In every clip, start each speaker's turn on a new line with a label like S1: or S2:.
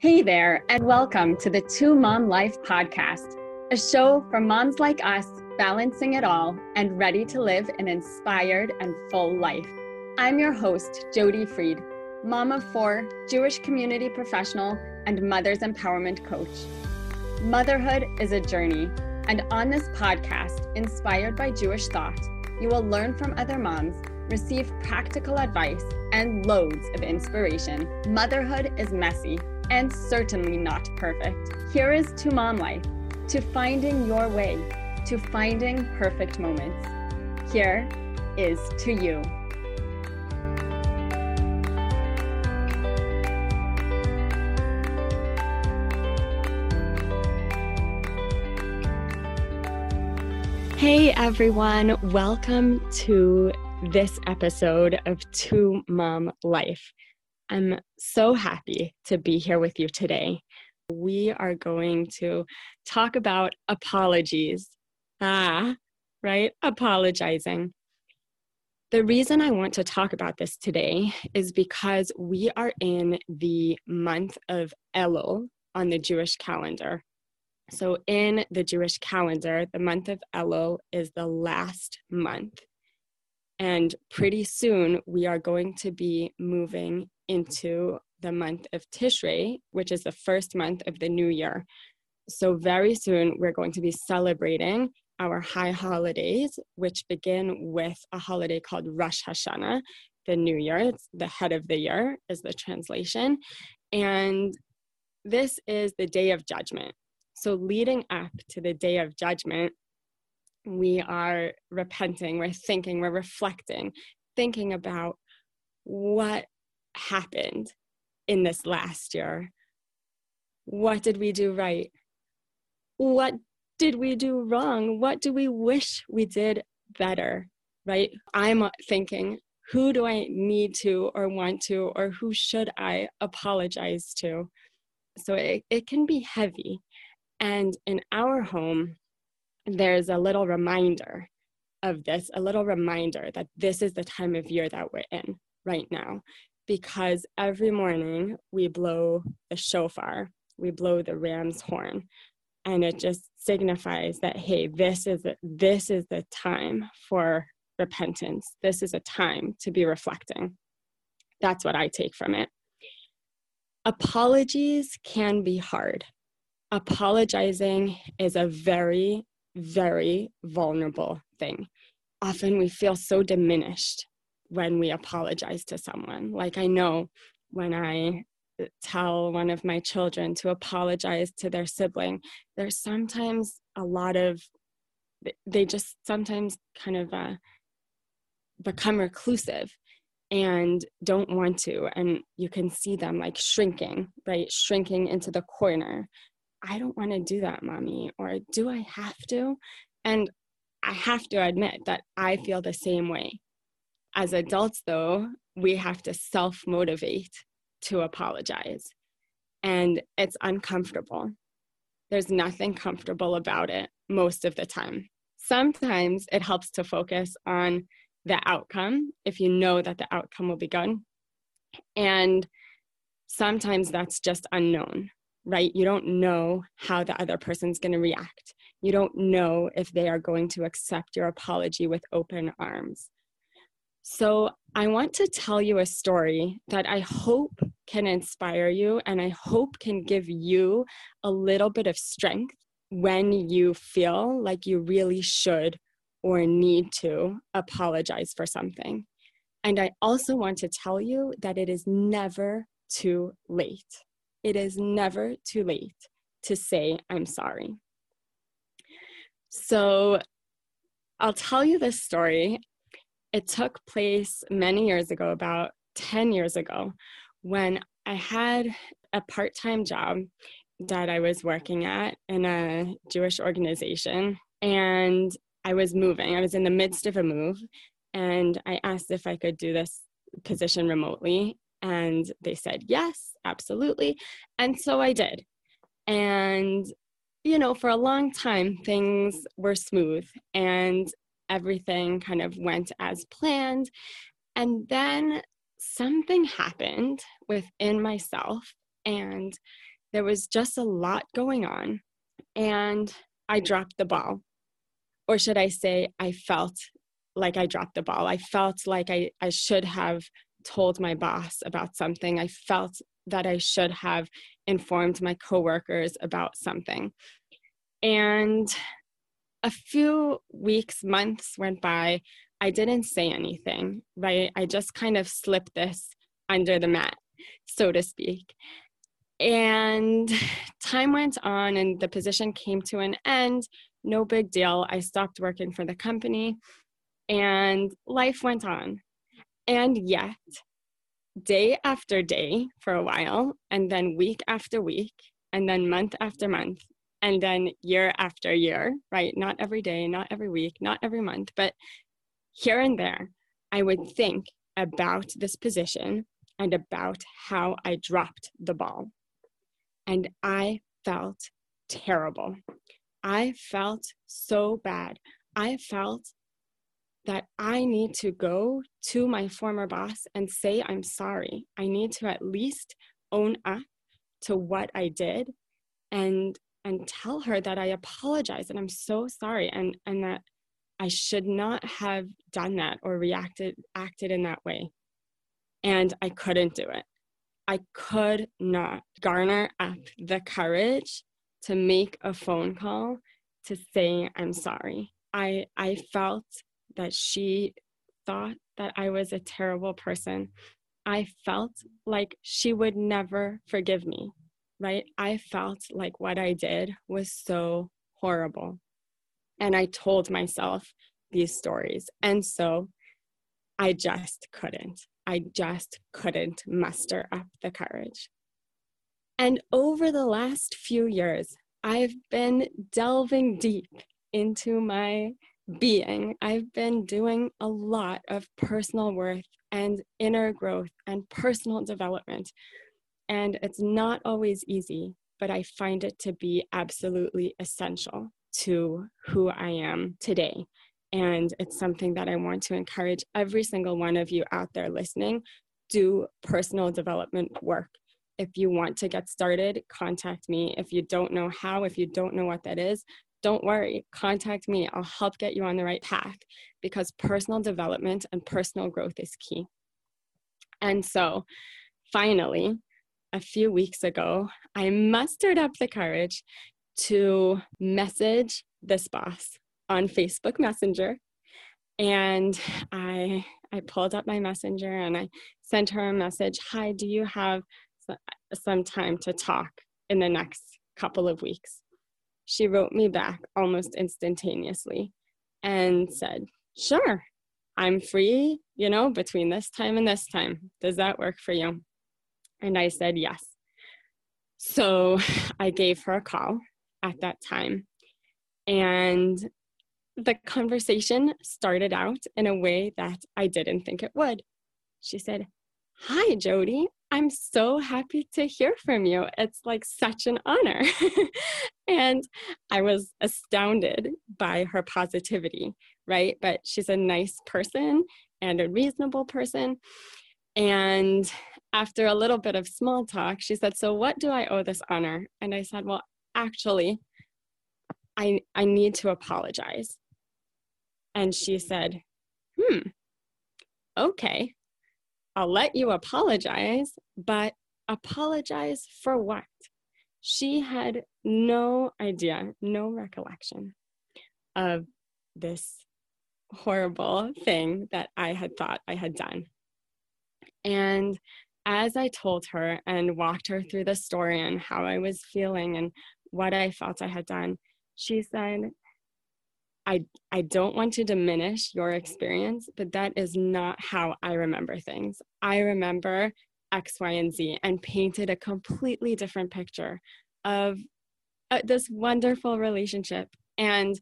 S1: Hey there, and welcome to the To Mom Life podcast, a show for moms like us balancing it all and ready to live an inspired and full life. I'm your host, Jody Freed, mom of four, Jewish community professional, and mother's empowerment coach. Motherhood is a journey, and on this podcast, inspired by Jewish thought, you will learn from other moms, receive practical advice, and loads of inspiration. Motherhood is messy and certainly not perfect. Here is to mom life, to finding your way, to finding perfect moments. Here is to you. Hey everyone, welcome to this episode of To Mom Life. I'm so happy to be here with you today. We are going to talk about apologies. Ah, right? Apologizing. The reason I want to talk about this today is because we are in the month of Elul on the Jewish calendar. So, in the Jewish calendar, the month of Elul is the last month. And pretty soon, we are going to be moving into the month of Tishrei, which is the first month of the new year. So, very soon, we're going to be celebrating our high holidays, which begin with a holiday called Rosh Hashanah, the new year. It's the head of the year, is the translation. And this is the day of judgment. So, leading up to the day of judgment, we are repenting, we're thinking, we're reflecting, thinking about what happened in this last year. What did we do right? What did we do wrong? What do we wish we did better? Right? I'm thinking, who do I need to or want to, or who should I apologize to? So it, it can be heavy. And in our home, there's a little reminder of this, a little reminder that this is the time of year that we're in right now. Because every morning we blow the shofar, we blow the ram's horn, and it just signifies that hey, this is this is the time for repentance. This is a time to be reflecting. That's what I take from it. Apologies can be hard apologizing is a very, very vulnerable thing. Often we feel so diminished when we apologize to someone. Like I know when I tell one of my children to apologize to their sibling, there's sometimes a lot of, they just sometimes kind of uh, become reclusive and don't want to and you can see them like shrinking right shrinking into the corner I don't want to do that, mommy, or do I have to? And I have to admit that I feel the same way. As adults, though, we have to self motivate to apologize. And it's uncomfortable. There's nothing comfortable about it most of the time. Sometimes it helps to focus on the outcome if you know that the outcome will be good. And sometimes that's just unknown right? You don't know how the other person's going to react. You don't know if they are going to accept your apology with open arms. So, I want to tell you a story that I hope can inspire you and I hope can give you a little bit of strength when you feel like you really should or need to apologize for something. And I also want to tell you that it is never too late it is never too late to say, I'm sorry. So I'll tell you this story. It took place many years ago, about 10 years ago, when I had a part time job that I was working at in a Jewish organization. And I was moving, I was in the midst of a move. And I asked if I could do this position remotely. And they said, yes, absolutely. And so I did. And, you know, for a long time, things were smooth and everything kind of went as planned. And then something happened within myself and there was just a lot going on. And I dropped the ball. Or should I say, I felt like I dropped the ball. I felt like I, I should have told my boss about something. I felt that I should have informed my coworkers about something. And a few weeks, months went by. I didn't say anything, right? I just kind of slipped this under the mat, so to speak. And time went on, and the position came to an end. No big deal. I stopped working for the company, and life went on. And yet, day after day for a while, and then week after week, and then month after month, and then year after year, right? Not every day, not every week, not every month, but here and there, I would think about this position and about how I dropped the ball. And I felt terrible. I felt so bad. I felt that I need to go to my former boss and say I'm sorry. I need to at least own up to what I did and and tell her that I apologize and I'm so sorry and and that I should not have done that or reacted acted in that way. And I couldn't do it. I could not garner up the courage to make a phone call to say I'm sorry. I I felt that she thought that I was a terrible person. I felt like she would never forgive me right? I felt like what I did was so horrible. And I told myself these stories. And so I just couldn't. I just couldn't muster up the courage. And over the last few years, I've been delving deep into my being. I've been doing a lot of personal worth and inner growth and personal development and it's not always easy, but I find it to be absolutely essential to who I am today. And it's something that I want to encourage every single one of you out there listening do personal development work. If you want to get started, contact me. If you don't know how, if you don't know what that is, don't worry, contact me. I'll help get you on the right path because personal development and personal growth is key. And so, finally, a few weeks ago, I mustered up the courage to message this boss on Facebook Messenger. And I, I pulled up my messenger and I sent her a message Hi, do you have some time to talk in the next couple of weeks? She wrote me back almost instantaneously and said, Sure, I'm free, you know, between this time and this time. Does that work for you? And I said yes. So I gave her a call at that time. And the conversation started out in a way that I didn't think it would. She said, Hi, Jody. I'm so happy to hear from you. It's like such an honor. and I was astounded by her positivity, right? But she's a nice person and a reasonable person. And after a little bit of small talk, she said, So, what do I owe this honor? And I said, Well, actually, I, I need to apologize. And she said, Hmm, okay, I'll let you apologize, but apologize for what? She had no idea, no recollection of this horrible thing that I had thought I had done. And as I told her and walked her through the story and how I was feeling and what I felt I had done, she said, I, I don't want to diminish your experience, but that is not how I remember things. I remember X, Y, and Z and painted a completely different picture of uh, this wonderful relationship. And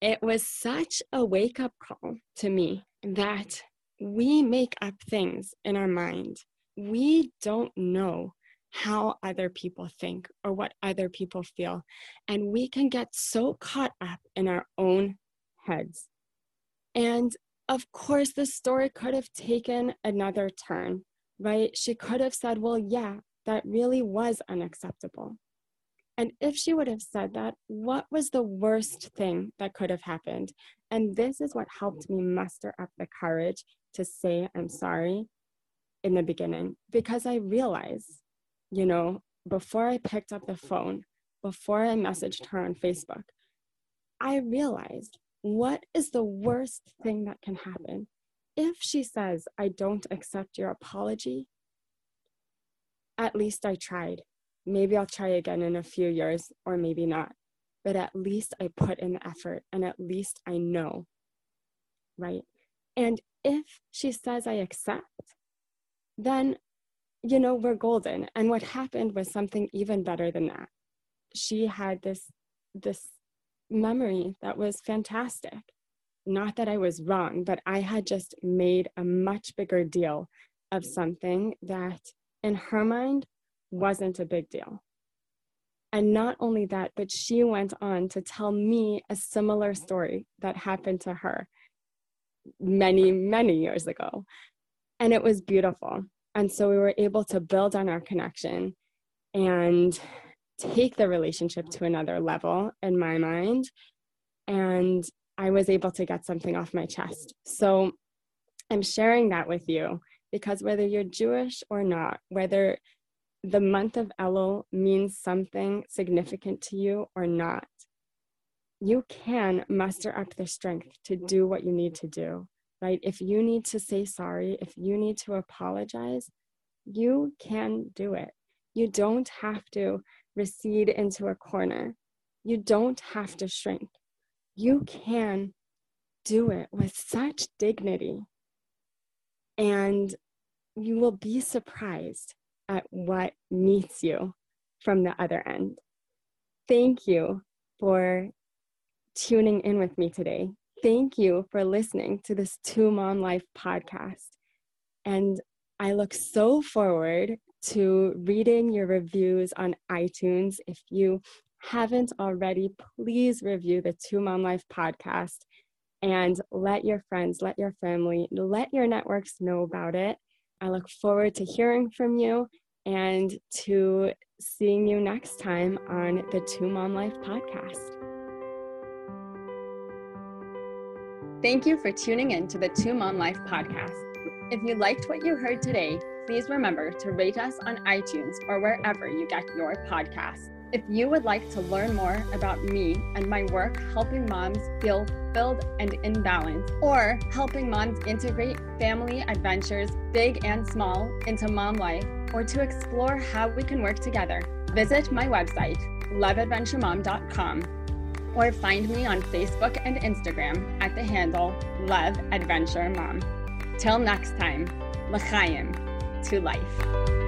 S1: it was such a wake up call to me that we make up things in our mind. We don't know how other people think or what other people feel. And we can get so caught up in our own heads. And of course, the story could have taken another turn, right? She could have said, Well, yeah, that really was unacceptable? And if she would have said that, what was the worst thing that could have happened? And this is what helped me muster up the courage to say I'm sorry in the beginning because I realized, you know, before I picked up the phone, before I messaged her on Facebook, I realized what is the worst thing that can happen? If she says, I don't accept your apology, at least I tried. Maybe I'll try again in a few years, or maybe not. But at least I put in the effort and at least I know. Right? And if she says I accept, then, you know, we're golden. And what happened was something even better than that. She had this, this memory that was fantastic. Not that I was wrong, but I had just made a much bigger deal of something that in her mind wasn't a big deal. And not only that, but she went on to tell me a similar story that happened to her many, many years ago. And it was beautiful. And so we were able to build on our connection and take the relationship to another level in my mind. And I was able to get something off my chest. So I'm sharing that with you because whether you're Jewish or not, whether the month of Elul means something significant to you or not, you can muster up the strength to do what you need to do, right? If you need to say sorry, if you need to apologize, you can do it. You don't have to recede into a corner. You don't have to shrink. You can do it with such dignity. And you will be surprised at what meets you from the other end. Thank you for tuning in with me today. Thank you for listening to this To Mom Life podcast. And I look so forward to reading your reviews on iTunes. If you haven't already, please review the To Mom Life podcast and let your friends, let your family, let your networks know about it. I look forward to hearing from you and to seeing you next time on the To Mom Life podcast. Thank you for tuning in to the To Mom Life podcast. If you liked what you heard today, please remember to rate us on iTunes or wherever you get your podcasts. If you would like to learn more about me and my work helping moms feel fulfilled and in balance, or helping moms integrate family adventures, big and small, into mom life, or to explore how we can work together, visit my website, loveadventuremom.com, or find me on Facebook and Instagram at the handle Love Adventure Mom. Till next time, l'chaim, to life.